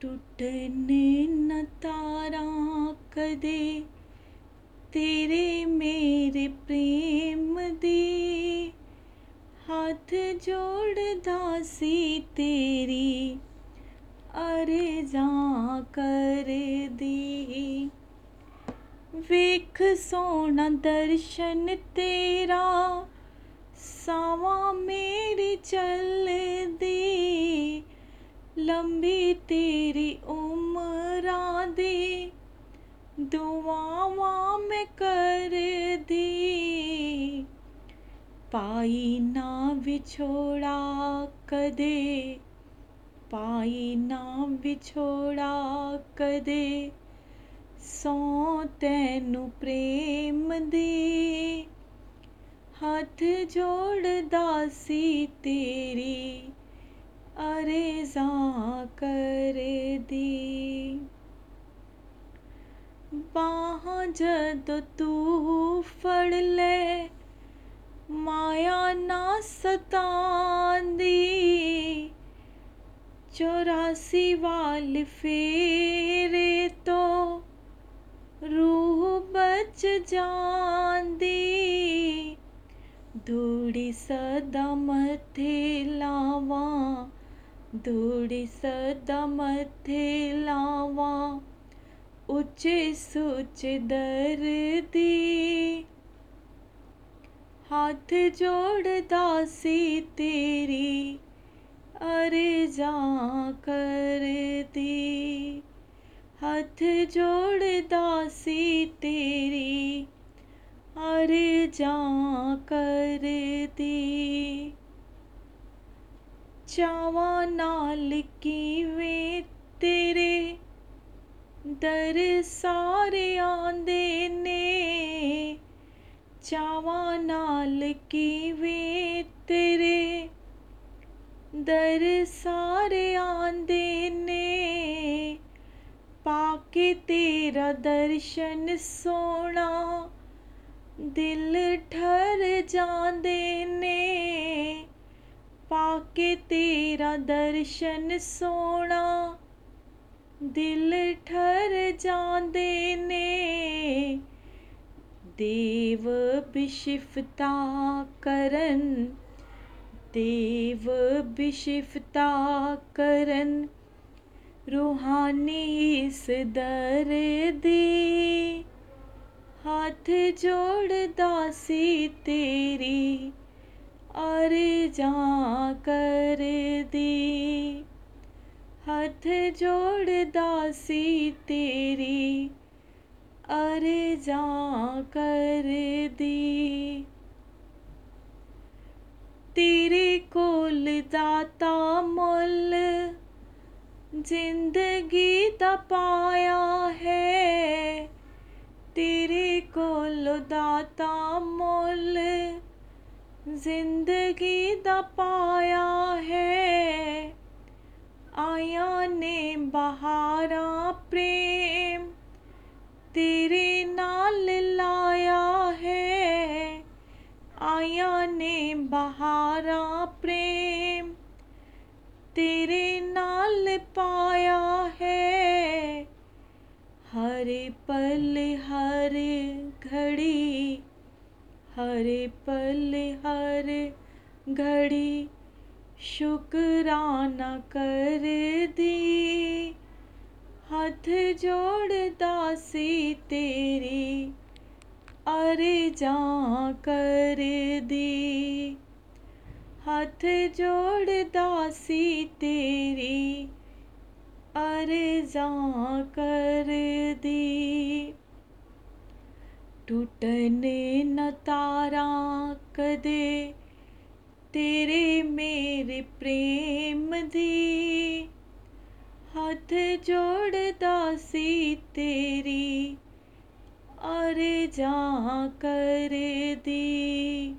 ਟੁੱਟਨੇ ਨ ਤਾਰਾਂ ਕਦੇ ਤੇਰੇ ਮੇਰੇ ਪ੍ਰੇਮ ਦੀ ਹੱਥ ਜੋੜਦਾ ਸੀ ਤੇਰੀ ਅਰਜ਼ਾਂ ਕਰਦੀ ਵੇਖ ਸੋਹਣਾ ਦਰਸ਼ਨ ਤੇਰਾ ਸਾਵਾਂ ਮੇਰੀ ਚੱਲਦੀ ਲੰਬੀ ਤੇਰੀ ਉਮਰਾਂ ਦੀ ਦੁਆਵਾਂ ਮੈਂ ਕਰਦੀ। ਪਾਈ ਨਾ ਵਿਛੋੜਾ ਕਦੇ, ਪਾਈ ਨਾ ਵਿਛੋੜਾ ਕਦੇ। ਸੋ ਤੈਨੂੰ ਪ੍ਰੇਮ ਦੀ, ਹੱਥ ਜੋੜਦਾ ਸੀ ਤੇਰੀ अरे अरेजा कर दी। बाहाँ जद तू फड़ ले, माया ना सतांदी। चौरासी वाल फेरे तो रूह बच जांदी। धूड़ी सदा मथे लावा धूड़ी सदा मथे लावा, उचे सुच दर्दी। हाथ जोड़ दासी तेरी, अरे जा कर दी। हाथ जोड़ दासी तेरी, अरे जा कर दी। ਚਾਵਾਂ ਨਾਲ ਕਿਵੇਂ ਤੇਰੇ ਦਰ ਸਾਰੇ ਆਂਦੇ ਨੇ ਚਾਵਾਂ ਨਾਲ ਕਿਵੇਂ ਤੇਰੇ ਦਰ ਸਾਰੇ ਆਂਦੇ ਨੇ ਪਾਕੇ ਤੇਰਾ ਦਰਸ਼ਨ ਸੋਣਾ ਦਿਲ ਠਰ ਜਾਂਦੇ ਨੇ पाके तेरा दर्शन सोना, दिल ठर जांदे ने। देव बिशिफता करन देव बिशिफता करन रूहानी इस दर दे। हाथ जोड़ दासी तेरी और जा कर दी। हथ जोड़ दासी तेरी। अरे जा कर दी। तेरे कोल दाता मुल, ज़िंदगी तपाया पाया है। तेरे कोल दाता मुल ਜ਼ਿੰਦਗੀ ਦਾ ਪਾਇਆ ਹੈ ਆਇਆ ਨੇ ਬਹਾਰਾਂ ਪ੍ਰੇਮ ਤੇਰੇ ਨਾਲ ਲਾਇਆ ਹੈ ਆਇਆ ਨੇ ਬਹਾਰਾਂ ਪ੍ਰੇਮ ਤੇਰੇ ਨਾਲ ਪਾਇਆ हरे पल, हर घड़ी, शुक्राना कर दी। हाथ जोड़ दासी तेरी, अरे जा कर दी। हाथ जोड़ दासी तेरी, अरे जा कर दी। ਟੁੱਟਨੇ ਨ ਤਾਰਾਂ ਕਦੇ। ਤੇਰੇ ਮੇਰੇ ਪ੍ਰੇਮ ਦੀ ਹੱਥ ਜੋੜਦਾ ਸੀ ਤੇਰੀ ਅਰਜ਼ਾਂ ਕਰਦੀ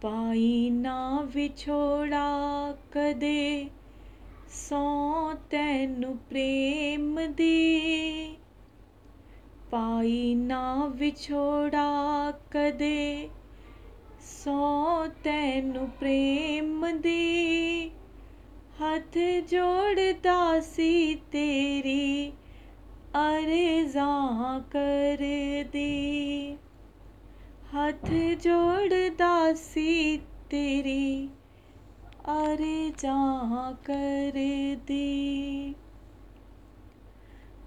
ਪਾਈ ਨਾ ਵਿਛੋੜਾ ਕਦੇ, ਸੋ ਤੈਨੂੰ ਪ੍ਰੇਮ ਦੀ। ਪਾਈ ਨਾ ਵਿਛੋੜਾ ਕਦੇ, ਸੋ ਤੈਨੂੰ ਪ੍ਰੇਮ ਦੀ ਹੱਥ ਜੋੜਦਾ ਸੀ ਤੇਰੀ ਅਰਜ਼ਾਂ ਕਰਦੀ। ਹੱਥ ਜੋੜਦਾ ਸੀ ਤੇਰੀ ਅਰਜ਼ਾਂ ਕਰਦੀ।